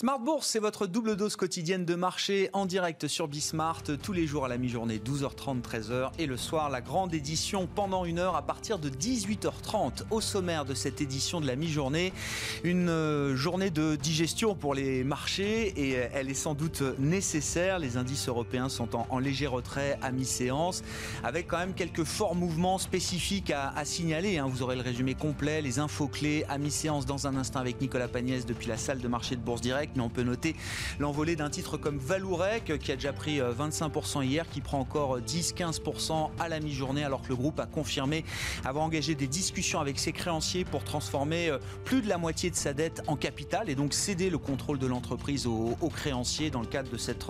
Smart Bourse, c'est votre double dose quotidienne de marché en direct sur Bismart, tous les jours à la mi-journée, 12h30, 13h, et le soir, la grande édition pendant une heure à partir de 18h30. Au sommaire de cette édition de la mi-journée, une euh, journée de digestion pour les marchés, et euh, elle est sans doute nécessaire. Les indices européens sont en, léger retrait à mi-séance, avec quand même quelques forts mouvements spécifiques à, signaler. Hein. Vous aurez le résumé complet, les infos clés à mi-séance dans un instant avec Nicolas Pagnès depuis la salle de marché de Bourse Direct mais on peut noter l'envolée d'un titre comme Valourec qui a déjà pris 25% euh, hier, qui prend encore 10-15% à la mi-journée, alors que le groupe a confirmé avoir engagé des discussions avec ses créanciers pour transformer euh, plus de la moitié de sa dette en capital et donc céder le contrôle de l'entreprise aux, créanciers dans le cadre de cette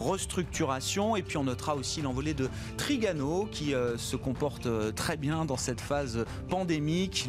restructuration. Et puis on notera aussi l'envolée de Trigano qui euh, se comporte très bien dans cette phase pandémique.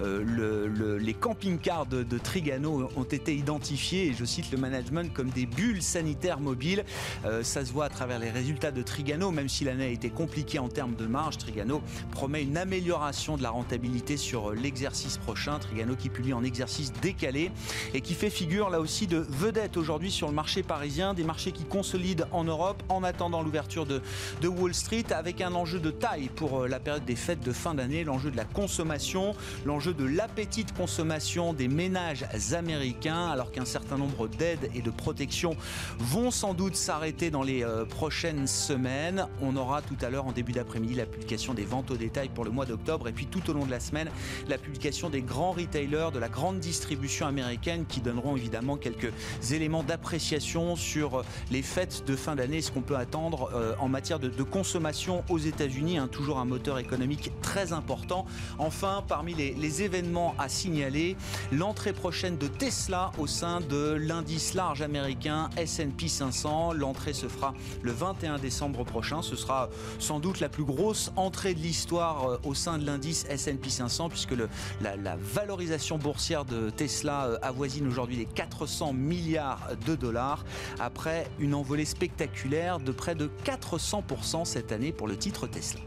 les camping-cars de Trigano ont été identifiés je cite le management, comme des bulles sanitaires mobiles. Euh, ça se voit à travers les résultats de Trigano, même si l'année a été compliquée en termes de marge. Trigano promet une amélioration de la rentabilité sur l'exercice prochain. Trigano qui publie en exercice décalé et qui fait figure là aussi de vedette aujourd'hui sur le marché parisien, des marchés qui consolident en Europe en attendant l'ouverture de, de Wall Street avec un enjeu de taille pour euh, la période des fêtes de fin d'année, l'enjeu de la consommation, l'enjeu de l'appétit de consommation des ménages américains alors qu'un certain nombre d'aides et de protection vont sans doute s'arrêter dans les euh, prochaines semaines. On aura tout à l'heure en début d'après-midi la publication des ventes au détail pour le mois d'octobre et puis tout au long de la semaine la publication des grands retailers de la grande distribution américaine qui donneront évidemment quelques éléments d'appréciation sur euh, les fêtes de fin d'année, ce qu'on peut attendre euh, en matière de, consommation aux États-Unis, hein, toujours un moteur économique très important. Enfin, parmi les, les événements à signaler, l'entrée prochaine de Tesla au sein de l'indice large américain S&P 500. L'entrée se fera le 21 décembre prochain. Ce sera sans doute la plus grosse entrée de l'histoire euh, au sein de l'indice S&P 500 puisque la, la, valorisation boursière de Tesla euh, avoisine aujourd'hui les 400 milliards de dollars après une envolée spectaculaire de près de 400% cette année pour le titre Tesla.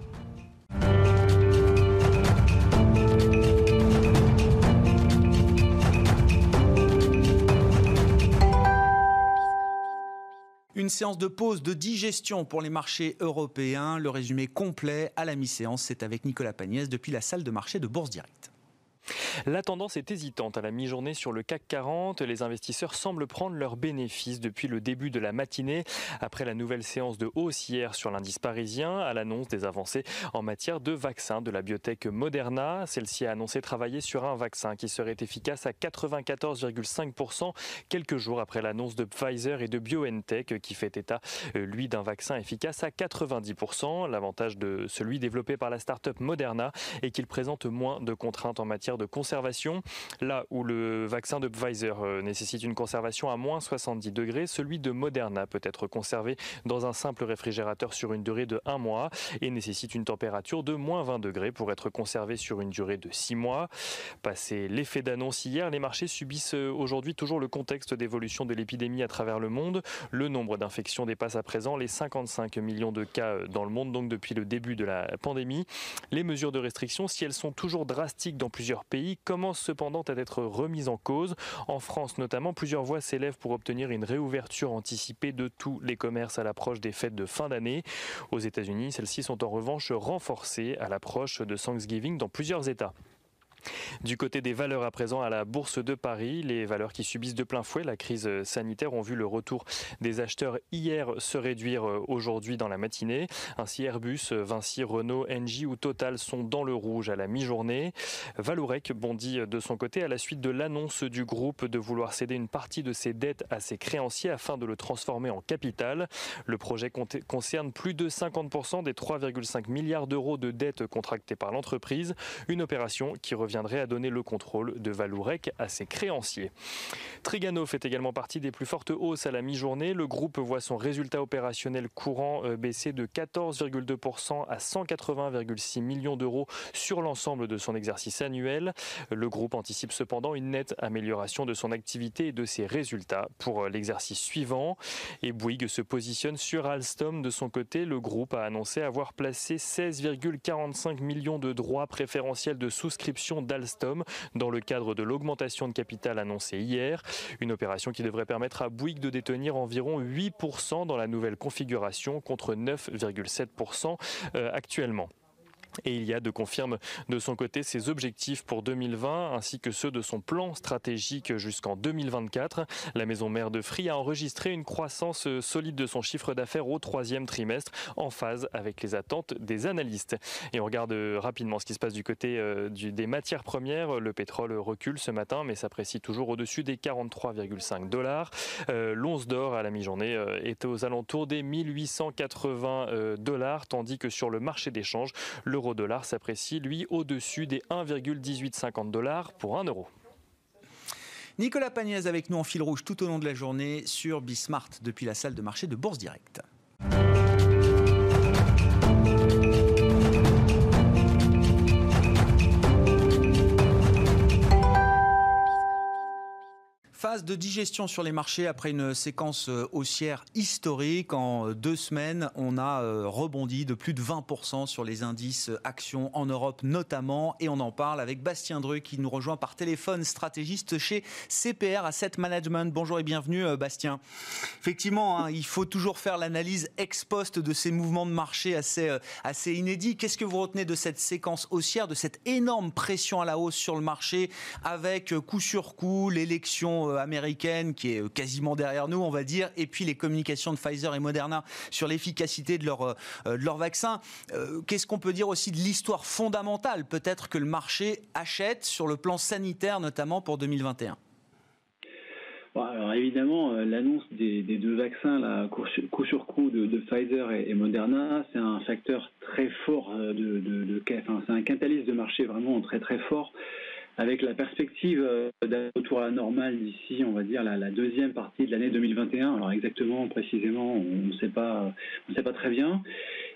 Une séance de pause de digestion pour les marchés européens. Le résumé complet à la mi-séance, c'est avec Nicolas Pagnès depuis la salle de marché de Bourse Directe. La tendance est hésitante à la mi-journée sur le CAC 40. Les investisseurs semblent prendre leurs bénéfices depuis le début de la matinée, après la nouvelle séance de hausse hier sur l'indice parisien, à l'annonce des avancées en matière de vaccins de la biotech Moderna. Celle-ci a annoncé travailler sur un vaccin qui serait efficace à 94,5% quelques jours après l'annonce de Pfizer et de BioNTech qui fait état, euh, lui, d'un vaccin efficace à 90%. L'avantage de celui développé par la start-up Moderna est qu'il présente moins de contraintes en matière de conservation. Là où le vaccin de Pfizer euh, nécessite une conservation à moins 70 degrés, celui de Moderna peut être conservé dans un simple réfrigérateur sur une durée de 1 mois et nécessite une température de moins 20 degrés pour être conservé sur une durée de 6 mois. Passé l'effet d'annonce hier, les marchés subissent euh, aujourd'hui toujours le contexte d'évolution de l'épidémie à travers le monde. Le nombre d'infections dépasse à présent les 55 millions de cas euh, dans le monde, donc depuis le début de la pandémie. Les mesures de restriction, si elles sont toujours drastiques dans plusieurs pays commence cependant à être remise en cause. En France notamment, plusieurs voix s'élèvent pour obtenir une réouverture anticipée de tous les commerces à l'approche des fêtes de fin d'année. Aux États-Unis, celles-ci sont en revanche renforcées à l'approche de Thanksgiving dans plusieurs États. Du côté des valeurs à présent à la Bourse de Paris, les valeurs qui subissent de plein fouet la crise sanitaire ont vu le retour des acheteurs hier se réduire aujourd'hui dans la matinée. Ainsi Airbus, Vinci, Renault, Engie ou Total sont dans le rouge à la mi-journée. Valourec bondit de son côté à la suite de l'annonce du groupe de vouloir céder une partie de ses dettes à ses créanciers afin de le transformer en capital. Le projet concerne plus de 50% des 3,5 milliards d'euros de dettes contractées par l'entreprise, une opération qui revient viendrait à donner le contrôle de Valourec à ses créanciers. Trigano fait également partie des plus fortes hausses à la mi-journée. Le groupe voit son résultat opérationnel courant euh, baisser de 14,2% à 180,6 millions d'euros sur l'ensemble de son exercice annuel. Le groupe anticipe cependant une nette amélioration de son activité et de ses résultats pour euh, l'exercice suivant. Et Bouygues se positionne sur Alstom. De son côté, le groupe a annoncé avoir placé 16,45 millions de droits préférentiels de souscription d'Alstom dans le cadre de l'augmentation de capital annoncée hier. Une opération qui devrait permettre à Bouygues de détenir environ 8% dans la nouvelle configuration contre 9,7% euh, actuellement. Et Iliad confirme de son côté ses objectifs pour 2020 ainsi que ceux de son plan stratégique jusqu'en 2024. La maison mère de Free a enregistré une croissance solide de son chiffre d'affaires au troisième trimestre en phase avec les attentes des analystes. Et on regarde rapidement ce qui se passe du côté euh, des matières premières. Le pétrole recule ce matin mais s'apprécie toujours au-dessus des 43,5 dollars. Euh, l'once d'or à la mi-journée euh, est aux alentours des 1880 dollars tandis que sur le marché d'échange, le l'euro-dollar s'apprécie, lui, au-dessus des 1,1850 dollars pour 1 euro. Nicolas Pagnès avec nous en fil rouge tout au long de la journée sur Bismart depuis la salle de marché de Bourse Directe. Phase de digestion sur les marchés après une séquence euh, haussière historique. En euh, deux semaines, on a euh, rebondi de plus de 20% sur les indices actions en Europe notamment. Et on en parle avec Bastien Dreux qui nous rejoint par téléphone, stratégiste chez CPR Asset Management. Bonjour et bienvenue Bastien. Effectivement, hein, il faut toujours faire l'analyse ex post de ces mouvements de marché assez, assez inédits. Qu'est-ce que vous retenez de cette séquence haussière, de cette énorme pression à la hausse sur le marché avec coup sur coup l'élection américaine qui est euh, quasiment derrière nous, on va dire, et puis les communications de Pfizer et Moderna sur l'efficacité de leur, euh, de leur vaccin. Qu'est-ce qu'on peut dire aussi de l'histoire fondamentale peut-être que le marché achète sur le plan sanitaire, notamment pour 2021 alors évidemment, l'annonce des, deux vaccins, là, coup, sur coup de, Pfizer et, Moderna, c'est un facteur très fort de, de, c'est un catalyse de marché vraiment très très fort avec la perspective euh, d'un retour à la normale d'ici, on va dire, la, deuxième partie de l'année 2021. Alors exactement, précisément, on ne sait pas, on sait pas très bien.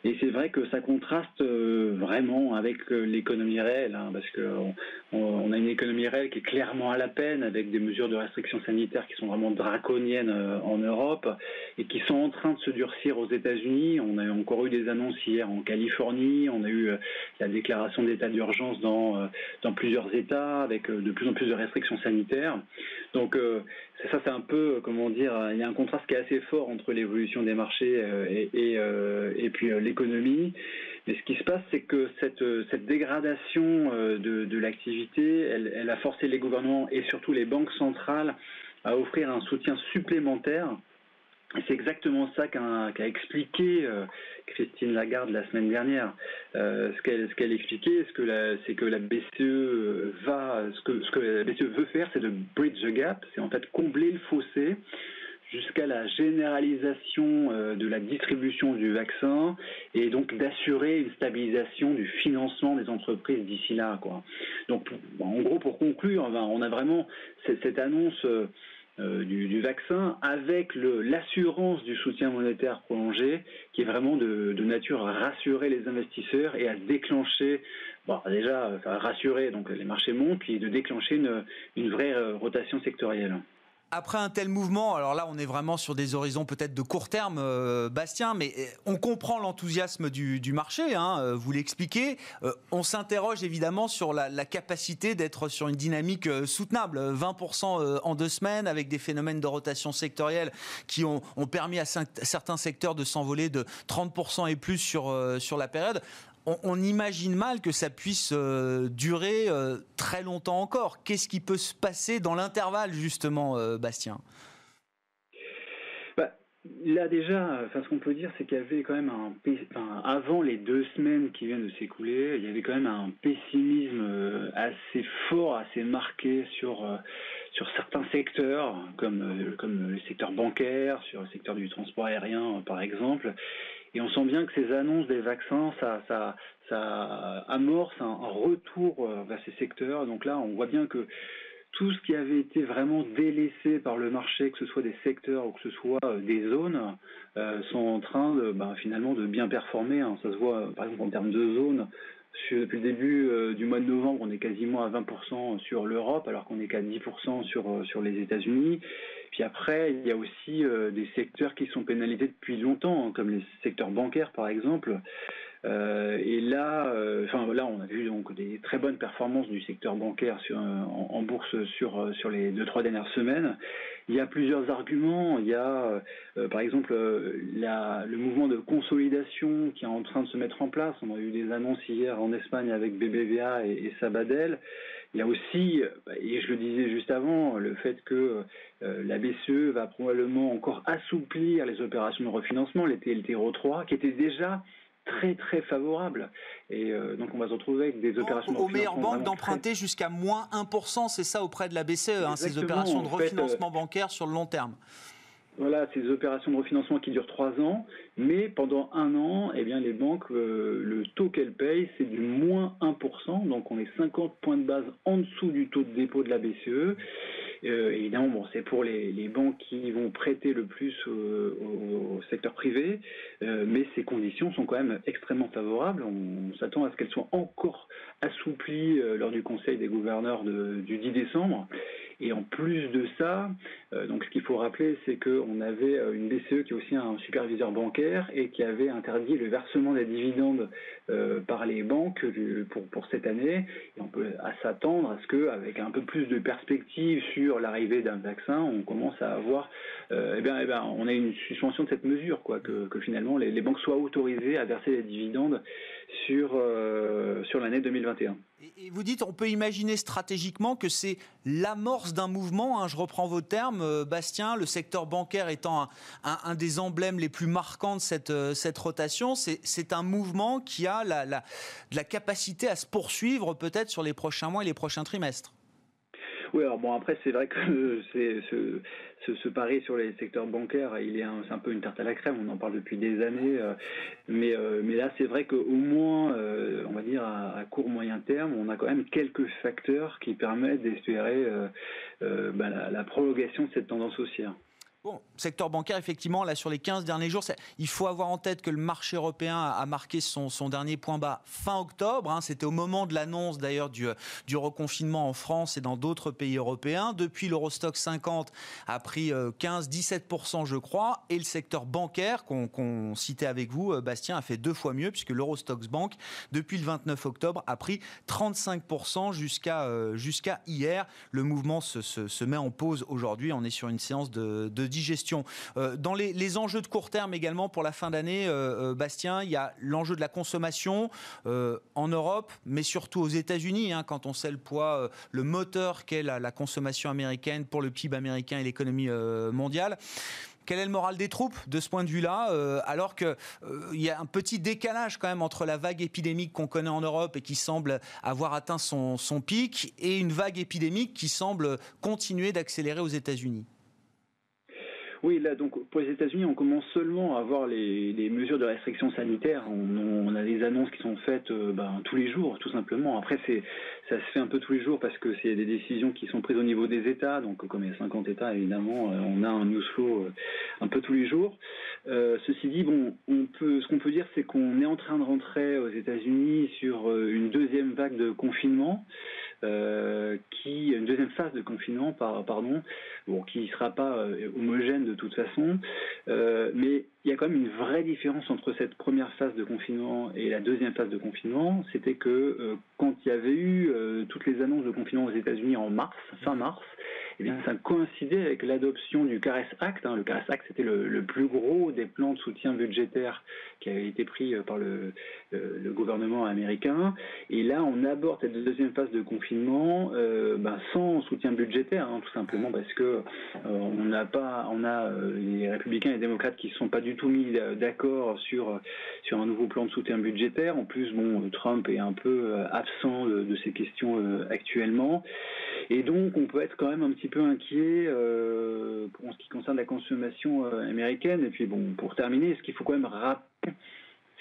Et c'est vrai que ça contraste euh, vraiment avec euh, l'économie réelle, hein, parce qu'on on a une économie réelle qui est clairement à la peine, avec des mesures de restriction sanitaire qui sont vraiment draconiennes en Europe et qui sont en train de se durcir aux États-Unis. On a encore eu des annonces hier en Californie, on a eu la déclaration d'état d'urgence dans, dans plusieurs États avec euh, de plus en plus de restrictions sanitaires. Donc euh, ça, c'est un peu, comment dire, il y a un contraste qui est assez fort entre l'évolution des marchés euh, et, puis l'économie. Mais ce qui se passe, c'est que cette, dégradation de, l'activité, elle, a forcé les gouvernements et surtout les banques centrales à offrir un soutien supplémentaire c'est exactement ça qu'a expliqué euh, Christine Lagarde la semaine dernière. Euh, ce qu'elle expliquait, c'est que la BCE va, ce que la BCE veut faire, c'est de bridge the gap, c'est en fait combler le fossé jusqu'à la généralisation euh, de la distribution du vaccin et donc d'assurer une stabilisation du financement des entreprises d'ici là. Donc, en gros, pour conclure, on a vraiment cette annonce euh, du, vaccin avec l'assurance du soutien monétaire prolongé qui est vraiment de, nature à rassurer les investisseurs et à déclencher, bon, déjà à rassurer donc les marchés montent, puis de déclencher une, une vraie euh, rotation sectorielle après un tel mouvement, alors là on est vraiment sur des horizons peut-être de court terme, euh, Bastien, mais euh, on comprend l'enthousiasme du, marché, hein, euh, vous l'expliquez. on s'interroge évidemment sur la, capacité d'être sur une dynamique soutenable. 20% en deux semaines avec des phénomènes de rotation sectorielle qui ont, permis à certains secteurs de s'envoler de 30% et plus sur, sur la période on, imagine mal que ça puisse euh, durer euh, très longtemps encore. Qu'est-ce qui peut se passer dans l'intervalle, justement, euh, Bastien? Bah, Là déjà, ce qu'on peut dire, c'est qu'il y avait quand même un, avant les deux semaines qui viennent de s'écouler, il y avait quand même un pessimisme assez fort, assez marqué sur sur certains secteurs, comme comme le secteur bancaire, sur le secteur du transport aérien, par exemple. Et on sent bien que ces annonces des vaccins, ça, amorce un, retour euh, vers ces secteurs. Donc là, on voit bien que tout ce qui avait été vraiment délaissé par le marché, que ce soit des secteurs ou que ce soit euh, des zones, euh, sont en train ben, finalement de bien performer. Hein. Ça se voit par exemple en termes de zones. Depuis le début du mois de novembre, on est quasiment à 20% sur l'Europe, alors qu'on est qu'à 10% sur, sur les États-Unis. Puis après, il y a aussi euh, des secteurs qui sont pénalisés depuis longtemps, hein, comme les secteurs bancaires par exemple. Euh, et là, euh, enfin là, on a vu donc des très bonnes performances du secteur bancaire en, bourse sur sur les deux trois dernières semaines. Il y a plusieurs arguments. Il y a, par exemple, le mouvement de consolidation qui est en train de se mettre en place. On a eu des annonces hier en Espagne avec BBVA et, et Sabadell. Il y a aussi, et je le disais juste avant, le fait que euh, la BCE va probablement encore assouplir les opérations de refinancement, les TLTRO 3, qui étaient déjà très très favorables. Et euh, donc on va se retrouver avec des opérations de refinancement. Aux meilleures banques d'emprunter jusqu'à moins 1%, c'est ça auprès de la BCE, hein, ces opérations de refinancement euh, bancaire sur le long terme. Voilà, ces opérations de refinancement qui durent trois ans, mais pendant un an, eh les banques, euh, le taux qu'elles payent, c'est du moins 1%, donc on est 50 points de base en dessous du taux de dépôt de la BCE. Euh, évidemment, bon, c'est pour les, banques qui vont prêter le plus au, secteur privé, euh, mais ces conditions sont quand même extrêmement favorables. On, s'attend à ce qu'elles soient encore assouplies lors du Conseil des gouverneurs du 10 décembre. Et en plus de ça, euh, ce qu'il faut rappeler, c'est qu'on avait euh, une BCE qui est aussi un superviseur bancaire et qui avait interdit le versement des dividendes euh, par les banques pour, pour cette année. Et on peut s'attendre à ce qu'avec un peu plus de perspective sur l'arrivée d'un vaccin, on commence à avoir, eh bien, eh bien, on a une suspension de cette mesure, quoi, que, que finalement les, les, banques soient autorisées à verser des dividendes sur, sur l'année 2021. Et vous dites, on peut imaginer stratégiquement que c'est l'amorce d'un mouvement. Hein, je reprends vos termes, euh, Bastien. Le secteur bancaire étant un, des emblèmes les plus marquants de cette, euh, cette rotation, c'est un mouvement qui a la, la, la capacité à se poursuivre peut-être sur les prochains mois et les prochains trimestres. Oui, alors bon, après, c'est vrai que c'est ce, ce, pari sur les secteurs bancaires, il est un, c'est un peu une tarte à la crème, on en parle depuis des années, euh, mais, euh, mais là, c'est vrai qu'au moins, euh, on va dire à, court moyen terme, on a quand même quelques facteurs qui permettent d'espérer bah, la prolongation de cette tendance haussière. Bon, secteur bancaire, effectivement, là, sur les 15 derniers jours, il faut avoir en tête que le marché européen a marqué son, dernier point bas fin octobre. Hein. C'était au moment de l'annonce, d'ailleurs, du, du reconfinement en France et dans d'autres pays européens. Depuis, l'Eurostock 50 a pris 15-17%, euh, je crois. Et le secteur bancaire, qu'on citait avec vous, euh, Bastien, a fait deux fois mieux, puisque l'Eurostox Bank, depuis le 29 octobre, a pris 35% jusqu'à euh, hier. Le mouvement se, se, met en pause aujourd'hui. On est sur une séance de, de Euh, dans les, enjeux de court terme également pour la fin d'année, euh, euh, Bastien, il y a l'enjeu de la consommation en Europe, mais surtout aux États-Unis, hein, quand on sait le poids, le moteur qu'est la, consommation américaine pour le PIB américain et l'économie mondiale. Quel est le moral des troupes de ce point de vue-là Alors qu'il il y a un petit décalage quand même entre la vague épidémique qu'on connaît en Europe et qui semble avoir atteint son pic et une vague épidémique qui semble continuer d'accélérer aux États-Unis? Oui, là, donc pour les États-Unis, on commence seulement à voir les, mesures de restriction sanitaire. On, a des annonces qui sont faites euh, ben, tous les jours, tout simplement. Après, c'est ça se fait un peu tous les jours parce que c'est des décisions qui sont prises au niveau des États. Donc, comme il y a 50 États, évidemment, euh, on a un news flow euh, un peu tous les jours. ceci dit, bon, on peut, ce qu'on peut dire, c'est qu'on est en train de rentrer aux États-Unis sur une deuxième vague de confinement. Euh, qui une deuxième phase de confinement, pardon, bon, qui ne sera pas euh, homogène de toute façon, euh, mais il y a quand même une vraie différence entre cette première phase de confinement et la deuxième phase de confinement. C'était que quand il y avait eu toutes les annonces de confinement aux États-Unis en mars, fin mars, eh bien, ça coïncidait avec l'adoption du CARES Act. Hein. Le CARES Act, c'était le, plus gros des plans de soutien budgétaire qui avait été pris euh, par le, le, gouvernement américain. Et là, on aborde cette deuxième phase de confinement euh, ben, sans soutien budgétaire, hein, tout simplement parce que euh, on n'a pas, on a les républicains et les démocrates qui ne sont pas du tout mis d'accord sur sur un nouveau plan de soutien budgétaire. En plus, bon, Trump est un peu absent de, de ces questions actuellement. Et donc, on peut être quand même un petit peu inquiet euh, pour ce qui concerne la consommation euh, américaine. Et puis, bon, pour terminer, ce qu'il faut quand même rappeler,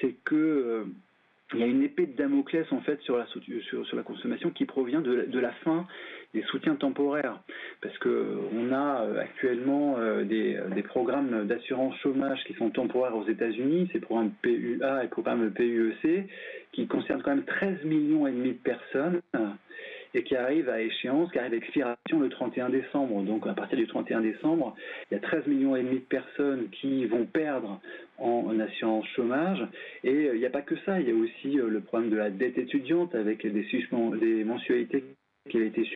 c'est que euh, il y a une épée de Damoclès en fait sur la, consommation qui provient de, la fin des soutiens temporaires, parce que on a actuellement des, des, programmes d'assurance chômage qui sont temporaires aux États-Unis, ces programmes PUA et programmes PUEC, qui concernent quand même 13 millions et demi de personnes et qui arrive à échéance, qui arrive à expiration le 31 décembre. Donc à partir du 31 décembre, il y a 13 millions et demi de personnes qui vont perdre en, assurance chômage. Et euh, il n'y a pas que ça, il y a aussi euh, le problème de la dette étudiante avec des, mensualités qui avaient été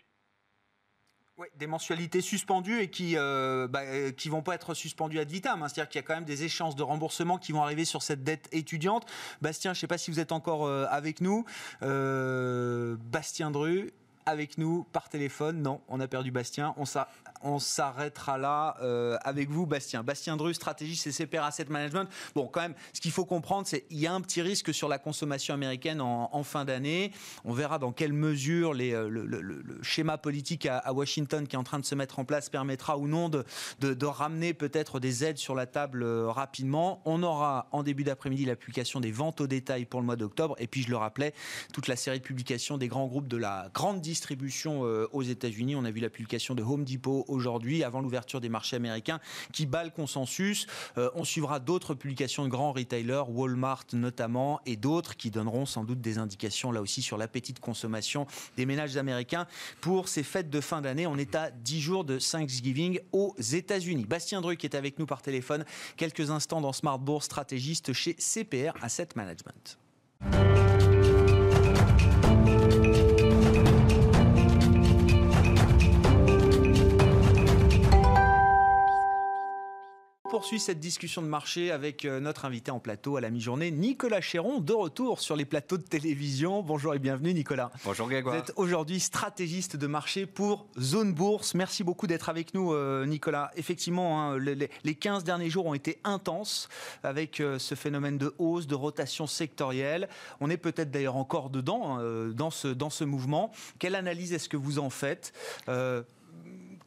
des mensualités suspendues et qui ne euh, bah, vont pas être suspendues ad vitam. Hein. C'est-à-dire qu'il y a quand même des échéances de remboursement qui vont arriver sur cette dette étudiante. Bastien, je ne sais pas si vous êtes encore avec nous. Bastien Dru, avec nous par téléphone. Non, on a perdu Bastien. On, on s'arrêtera là euh, avec vous, Bastien. Bastien Dru, stratégie CCPR Asset Management. Bon, quand même, ce qu'il faut comprendre, c'est qu'il y a un petit risque sur la consommation américaine en, fin d'année. On verra dans quelle mesure euh, le, schéma politique à, Washington qui est en train de se mettre en place permettra ou non de, de, ramener peut-être des aides sur la table euh, rapidement. On aura en début d'après-midi la publication des ventes au détail pour le mois d'octobre. Et puis, je le rappelais, toute la série de publications des grands groupes de la grande distribution aux États-Unis. On a vu la publication de Home Depot aujourd'hui, avant l'ouverture des marchés américains, qui bat le consensus. Euh, on suivra d'autres publications de grands retailers, Walmart notamment, et d'autres qui donneront sans doute des indications là aussi sur l'appétit de consommation des ménages américains pour ces fêtes de fin d'année. On est à 10 jours de Thanksgiving aux États-Unis. Bastien Druc est avec nous par téléphone quelques instants dans Smart Bourse, stratégiste chez CPR Asset Management. Poursuit cette discussion de marché avec euh, notre invité en plateau à la mi-journée, Nicolas Chéron, de retour sur les plateaux de télévision. Bonjour et bienvenue Nicolas. Bonjour Grégoire. Vous êtes aujourd'hui stratégiste de marché pour Zone Bourse. Merci beaucoup d'être avec nous euh, Nicolas. Effectivement, hein, les 15 derniers jours ont été intenses avec euh, ce phénomène de hausse, de rotation sectorielle. On est peut-être d'ailleurs encore dedans, hein, dans, ce, dans ce mouvement. Quelle analyse est-ce que vous en faites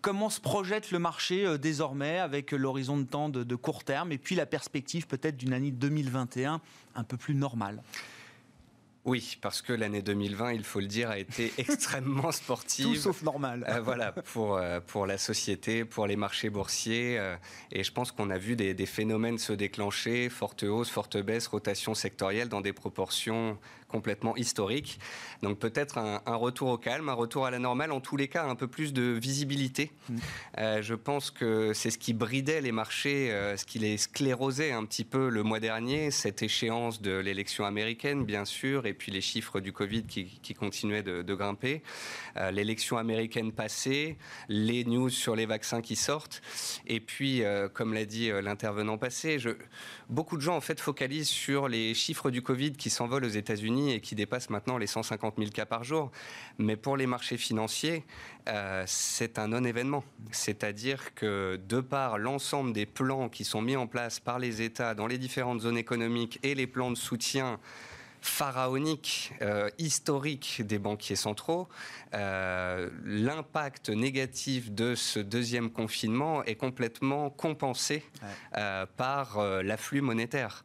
comment se projette le marché euh, désormais avec l'horizon de temps de, court terme et puis la perspective peut-être d'une année 2021 un peu plus normale? Oui, parce que l'année 2020, il faut le dire, a été extrêmement sportive. Tout sauf normal. Euh, voilà, pour, euh, pour la société, pour les marchés boursiers. et je pense qu'on a vu des, des, phénomènes se déclencher, forte hausse, forte baisse, rotation sectorielle dans des proportions complètement historique. Donc peut-être un, retour au calme, un retour à la normale, en tous les cas un peu plus de visibilité. Mm. Euh, je pense que c'est ce qui bridait les marchés, euh, ce qui les sclérosait un petit peu le mois dernier, cette échéance de l'élection américaine bien sûr, et puis les chiffres du Covid qui, continuaient de, grimper. Euh, l'élection américaine passée, les news sur les vaccins qui sortent, et puis comme l'a dit l'intervenant passé, beaucoup de gens en fait focalisent sur les chiffres du Covid qui s'envolent aux États-Unis et qui dépasse maintenant les 150 000 cas par jour. Mais pour les marchés financiers, euh, c'est un non-événement. C'est-à-dire que de par l'ensemble des plans qui sont mis en place par les États dans les différentes zones économiques et les plans de soutien pharaonique, euh, historique des banquiers centraux, euh, l'impact négatif de ce deuxième confinement est complètement compensé euh, par l'afflux monétaire.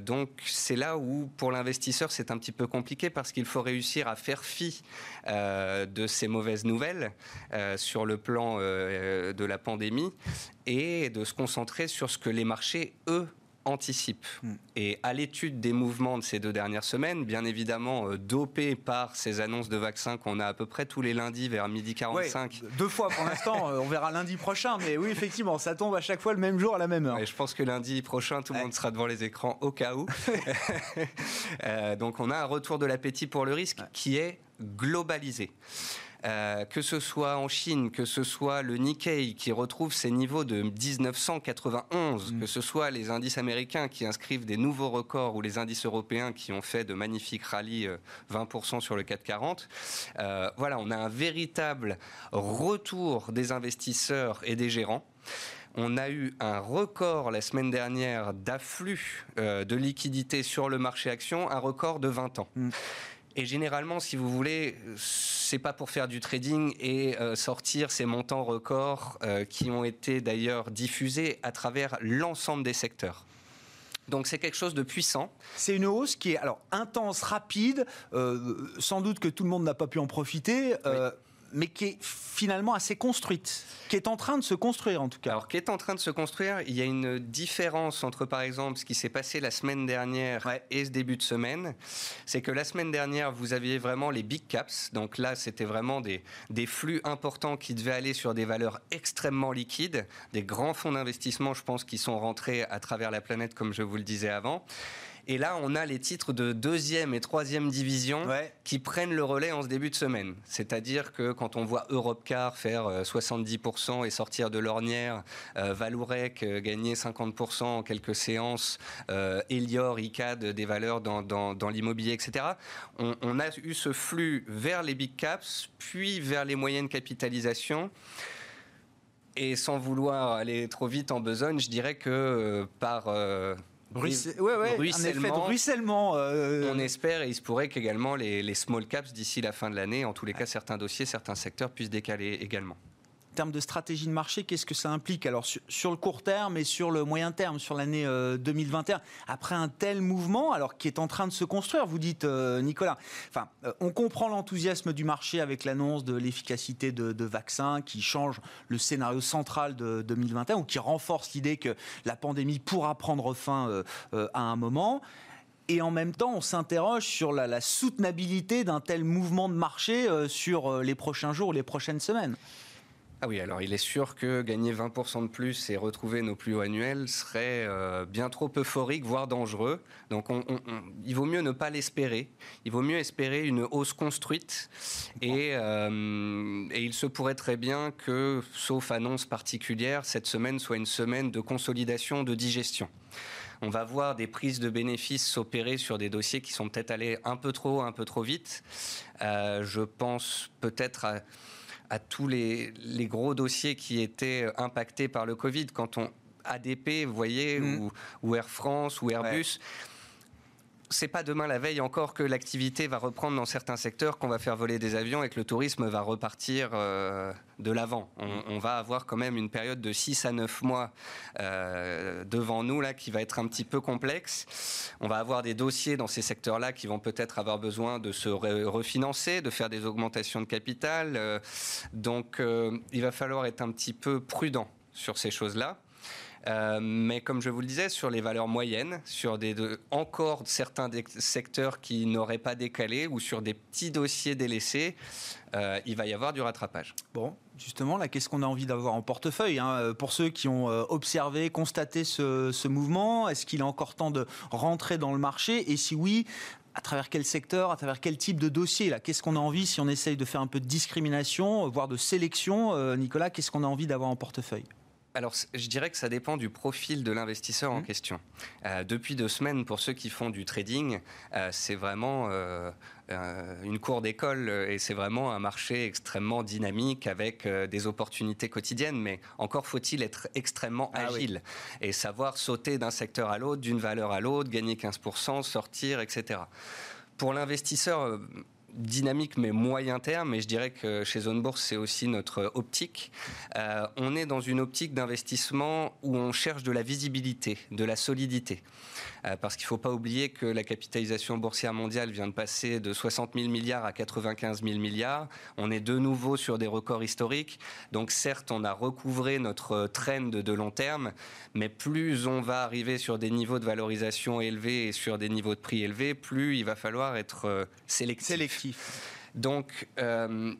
donc c'est là où, pour l'investisseur, c'est un petit peu compliqué parce qu'il faut réussir à faire fi de ces mauvaises nouvelles sur le plan de la pandémie et de se concentrer sur ce que les marchés, eux, anticipe. Hmm. Et à l'étude des mouvements de ces deux dernières semaines, bien évidemment euh, dopé par ces annonces de vaccins qu'on a à peu près tous les lundis vers midi 45. deux fois pour l'instant, euh, on verra lundi prochain, mais oui, effectivement, ça tombe à chaque fois le même jour à la même heure. Et je pense que lundi prochain, tout le monde sera devant les écrans au cas où. Euh, donc on a un retour de l'appétit pour le risque qui est globalisé. Euh, que ce soit en Chine, que ce soit le Nikkei qui retrouve ses niveaux de 1991, mm. que ce soit les indices américains qui inscrivent des nouveaux records ou les indices européens qui ont fait de magnifiques rallyes 20% euh, sur le 440. Euh, voilà, on a un véritable retour des investisseurs et des gérants. On a eu un record la semaine dernière d'afflux de liquidités sur le marché action, un record de 20 ans. Mm. Et généralement, si vous voulez, c'est pas pour faire du trading et euh, sortir ces montants records euh, qui ont été d'ailleurs diffusés à travers l'ensemble des secteurs. Donc c'est quelque chose de puissant. C'est une hausse qui est alors intense, rapide. Euh, sans doute que tout le monde n'a pas pu en profiter mais qui est finalement assez construite, qui est en train de se construire en tout cas. Alors, qui est en train de se construire, il y a une différence entre, par exemple, ce qui s'est passé la semaine dernière et ce début de semaine. C'est que la semaine dernière, vous aviez vraiment les big caps. Donc là, c'était vraiment des, des flux importants qui devaient aller sur des valeurs extrêmement liquides, des grands fonds d'investissement, je pense, qui sont rentrés à travers la planète, comme je vous le disais avant. Et là, on a les titres de deuxième et troisième division qui prennent le relais en ce début de semaine. C'est-à-dire que quand on voit Europcar faire 70% euh, et sortir de l'ornière, euh, Valourec euh, gagner 50% en quelques séances, Elior, ICAD, des valeurs dans, l'immobilier, etc., on, on, a eu ce flux vers les big caps, puis vers les moyennes capitalisations. Et sans vouloir aller trop vite en besogne, je dirais que par ruissellement. Euh, on espère et il se pourrait qu'également les, les small caps d'ici la fin de l'année, en tous les cas certains dossiers, certains secteurs puissent décaler également en termes de stratégie de marché, qu'est-ce que ça implique Alors sur, le court terme et sur le moyen terme, sur l'année 2021, euh, après un tel mouvement, alors qui est en train de se construire, vous dites euh, Nicolas. Enfin, euh, on comprend l'enthousiasme du marché avec l'annonce de l'efficacité de, vaccins qui change le scénario central de 2021 ou qui renforce l'idée que la pandémie pourra prendre fin à un moment. Et en même temps, on s'interroge sur la, la soutenabilité d'un tel mouvement de marché sur les prochains jours ou les prochaines semaines. Ah oui, alors il est sûr que gagner 20% de plus et retrouver nos plus hauts annuels serait euh, bien trop euphorique, voire dangereux. Donc il vaut mieux ne pas l'espérer. Il vaut mieux espérer une hausse construite. Et, euh, et, il se pourrait très bien que, sauf annonce particulière, cette semaine soit une semaine de consolidation, de digestion on va voir des prises de bénéfices s'opérer sur des dossiers qui sont peut-être allés un peu trop, un peu trop vite. Euh, je pense peut-être à à tous les, gros dossiers qui étaient impactés par le Covid. Quand on ADP, vous voyez, mmh. ou, Air France ou Airbus c'est pas demain la veille encore que l'activité va reprendre dans certains secteurs, qu'on va faire voler des avions et que le tourisme va repartir euh, de l'avant. On, va avoir quand même une période de 6 à 9 mois euh, devant nous là qui va être un petit peu complexe. On va avoir des dossiers dans ces secteurs-là qui vont peut-être avoir besoin de se refinancer, de faire des augmentations de capital. Euh, donc il va falloir être un petit peu prudent sur ces choses-là. Euh, mais comme je vous le disais, sur les valeurs moyennes, sur des, encore certains secteurs qui n'auraient pas décalé ou sur des petits dossiers délaissés, euh, il va y avoir du rattrapage. Bon, justement, là, qu'est-ce qu'on a envie d'avoir en portefeuille hein, euh, Pour ceux qui ont observé, constaté ce, mouvement, est-ce qu'il est encore temps de rentrer dans le marché? Et si oui, à travers quel secteur, à travers quel type de dossier là? Qu'est-ce qu'on a envie si on essaye de faire un peu de discrimination, voire de sélection? Nicolas, qu'est-ce qu'on a envie d'avoir en portefeuille? Alors, je dirais que ça dépend du profil de l'investisseur en mmh. question. Euh, depuis deux semaines, pour ceux qui font du trading, euh, c'est vraiment euh, une cour d'école et c'est vraiment un marché extrêmement dynamique avec des opportunités quotidiennes. Mais encore faut-il être extrêmement ah agile et savoir sauter d'un secteur à l'autre, d'une valeur à l'autre, gagner 15%, sortir, etc. Pour l'investisseur dynamique mais moyen terme, et je dirais que chez Zone Bourse, c'est aussi notre optique. Euh, on est dans une optique d'investissement où on cherche de la visibilité, de la solidité. Euh, parce qu'il ne faut pas oublier que la capitalisation boursière mondiale vient de passer de 60 000 milliards à 95 000 milliards. On est de nouveau sur des records historiques. Donc certes, on a recouvré notre trend de long terme, mais plus on va arriver sur des niveaux de valorisation élevés et sur des niveaux de prix élevés, plus il va falloir être euh, sélectif. Donc, euh,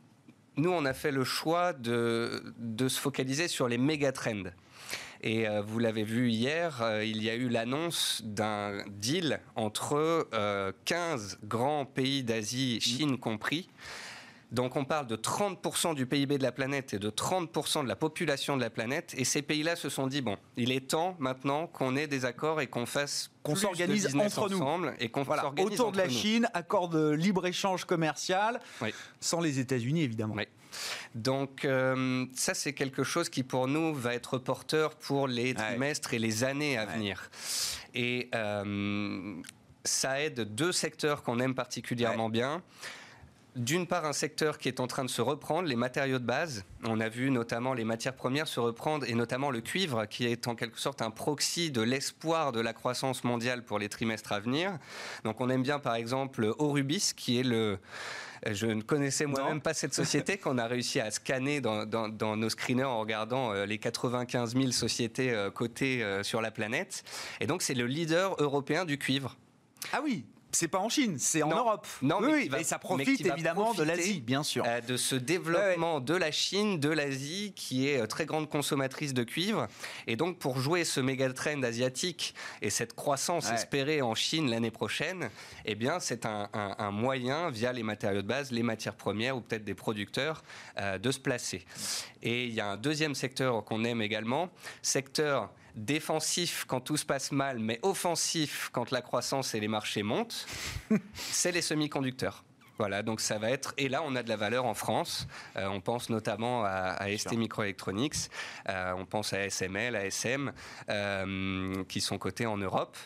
nous, on a fait le choix de, de se focaliser sur les méga trends. Et euh, vous l'avez vu hier, euh, il y a eu l'annonce d'un deal entre 15 euh, grands pays d'Asie, Chine compris. Donc on parle de 30% du PIB de la planète et de 30% de la population de la planète. Et ces pays-là se sont dit, bon, il est temps maintenant qu'on ait des accords et qu'on fasse... Qu'on s'organise entre nous. Et qu'on voilà, Autour de la Chine, accord de libre-échange commercial, sans les États-Unis évidemment. Donc euh, ça, c'est quelque chose qui pour nous va être porteur pour les trimestres et les années à venir. Et euh, ça aide deux secteurs qu'on aime particulièrement bien d'une part un secteur qui est en train de se reprendre, les matériaux de base. On a vu notamment les matières premières se reprendre et notamment le cuivre qui est en quelque sorte un proxy de l'espoir de la croissance mondiale pour les trimestres à venir. Donc on aime bien par exemple Orubis qui est le je ne connaissais moi-même pas cette société qu'on a réussi à scanner dans, nos screeners en regardant euh, les 95 000 sociétés euh, cotées euh, sur la planète. Et donc, c'est le leader européen du cuivre. Ah oui c'est pas en Chine, c'est en Europe. Non, oui, et ça profite évidemment de l'Asie, bien sûr. Euh, de ce développement de la Chine, de l'Asie, qui est euh, très grande consommatrice de cuivre. Et donc, pour jouer ce méga trend asiatique et cette croissance espérée en Chine l'année prochaine, eh bien, c'est un, moyen, via les matériaux de base, les matières premières ou peut-être des producteurs, euh, de se placer. Et il y a un deuxième secteur qu'on aime également, secteur défensif quand tout se passe mal, mais offensif quand la croissance et les marchés montent, c'est les semi-conducteurs. Voilà, donc ça va être. Et là, on a de la valeur en France. Euh, on pense notamment à, ST Microelectronics, euh, on pense à SML, à SM, euh, qui sont cotés en Europe.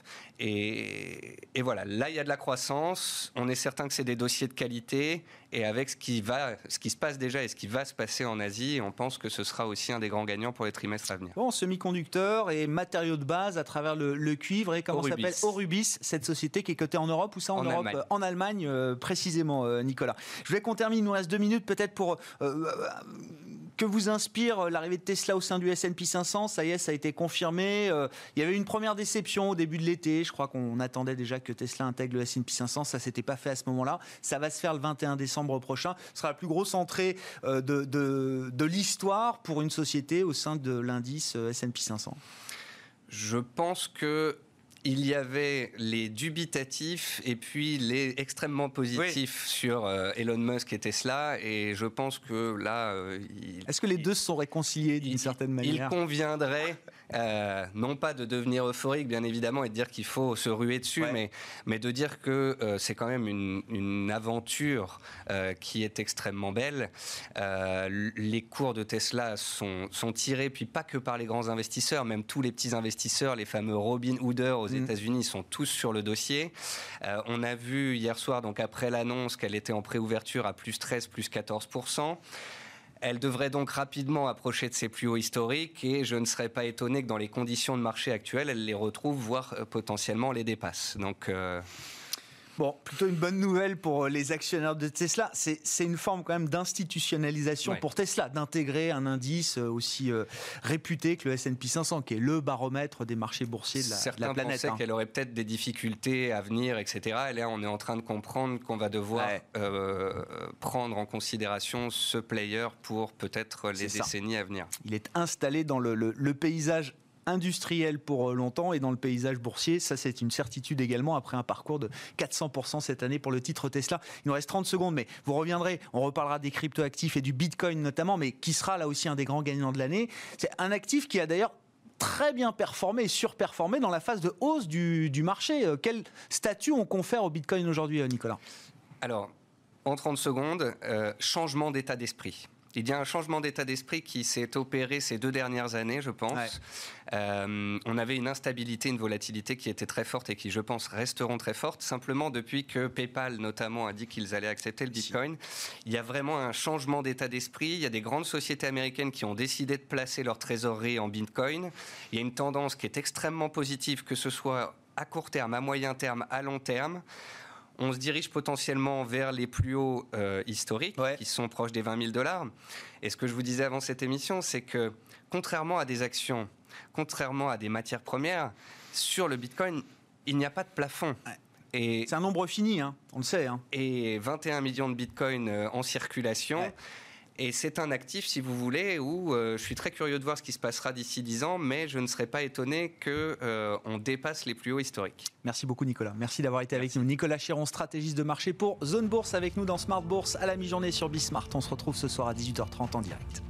Et, voilà, là, il y a de la croissance. On est certain que c'est des dossiers de qualité. Et avec ce qui, va, ce qui se passe déjà et ce qui va se passer en Asie, on pense que ce sera aussi un des grands gagnants pour les trimestres à venir. Bon, semi-conducteurs et matériaux de base à travers le, cuivre. Et comment ça s'appelle Orubis, cette société qui est cotée en Europe ou ça en, Europe Allemagne. En Allemagne, précisément, euh, Nicolas. Je voulais qu'on termine, il nous reste deux minutes peut-être pour euh, que vous inspire l'arrivée de Tesla au sein du S&P 500 Ça y est, ça a été confirmé. il y avait une première déception au début de l'été. Je crois qu'on attendait déjà que Tesla intègre le S&P 500. Ça s'était pas fait à ce moment-là. Ça va se faire le 21 décembre prochain. Ce sera la plus grosse entrée euh, de, de l'histoire pour une société au sein de l'indice euh, S&P 500. Je pense que il y avait les dubitatifs et puis les extrêmement positifs sur euh, Elon Musk et Tesla. Et je pense que là. Euh, Est-ce que les deux se sont réconciliés d'une certaine manière? Il conviendrait, euh, non pas de devenir euphorique, bien évidemment, et de dire qu'il faut se ruer dessus, mais, mais de dire que c'est quand même une, une aventure qui est extrêmement belle. les cours de Tesla sont, sont tirés, puis pas que par les grands investisseurs, même tous les petits investisseurs, les fameux Robin Hooders aux. États-Unis sont tous sur le dossier. Euh, on a vu hier soir, donc après l'annonce, qu'elle était en préouverture à plus 13, plus 14 elle devrait donc rapidement approcher de ses plus hauts historiques et je ne serais pas étonné que dans les conditions de marché actuelles, elle les retrouve, voire euh, potentiellement les dépasse. Donc, euh, Bon, plutôt une bonne nouvelle pour euh, les actionnaires de Tesla. C'est une forme quand même d'institutionnalisation pour Tesla, d'intégrer un indice euh, aussi euh, réputé que le S&P 500, qui est le baromètre des marchés boursiers de la, Certains de la planète. pensaient hein. qu'elle aurait peut-être des difficultés à venir, etc. Et là, on est en train de comprendre qu'on va devoir prendre en considération ce player pour peut-être les décennies à venir. Il est installé dans le, le paysage industriel pour euh, longtemps et dans le paysage boursier. Ça, c'est une certitude également après un parcours de 400% cette année pour le titre Tesla. Il nous reste 30 secondes, mais vous reviendrez. On reparlera des cryptoactifs et du Bitcoin notamment, mais qui sera là aussi un des grands gagnants de l'année. C'est un actif qui a d'ailleurs très bien performé et surperformé dans la phase de hausse du, marché. Euh, quel statut on confère au Bitcoin aujourd'hui, euh, Nicolas? Alors, en 30 secondes, changement d'état d'esprit. Il y a un changement d'état d'esprit qui s'est opéré ces deux dernières années, je pense. Euh, on avait une instabilité, une volatilité qui était très forte et qui, je pense, resteront très fortes. Simplement, depuis que PayPal, notamment, a dit qu'ils allaient accepter le Bitcoin, il y a vraiment un changement d'état d'esprit. Il y a des grandes sociétés américaines qui ont décidé de placer leur trésorerie en Bitcoin. Il y a une tendance qui est extrêmement positive, que ce soit à court terme, à moyen terme, à long terme on se dirige potentiellement vers les plus hauts euh, historiques, qui sont proches des 20 000 dollars. Et ce que je vous disais avant cette émission, c'est que contrairement à des actions, contrairement à des matières premières, sur le Bitcoin, il n'y a pas de plafond. C'est un nombre fini, hein, on le sait. Hein. Et 21 millions de bitcoins euh, en circulation. Et c'est un actif, si vous voulez, où euh, je suis très curieux de voir ce qui se passera d'ici 10 ans, mais je ne serais pas étonné qu'on euh, dépasse les plus hauts historiques. Merci beaucoup Nicolas. Merci d'avoir été avec nous. Nicolas Chiron, stratégiste de marché pour Zone Bourse avec nous dans Smart Bourse à la mi-journée sur Bismart. On se retrouve ce soir à 18h30 en direct.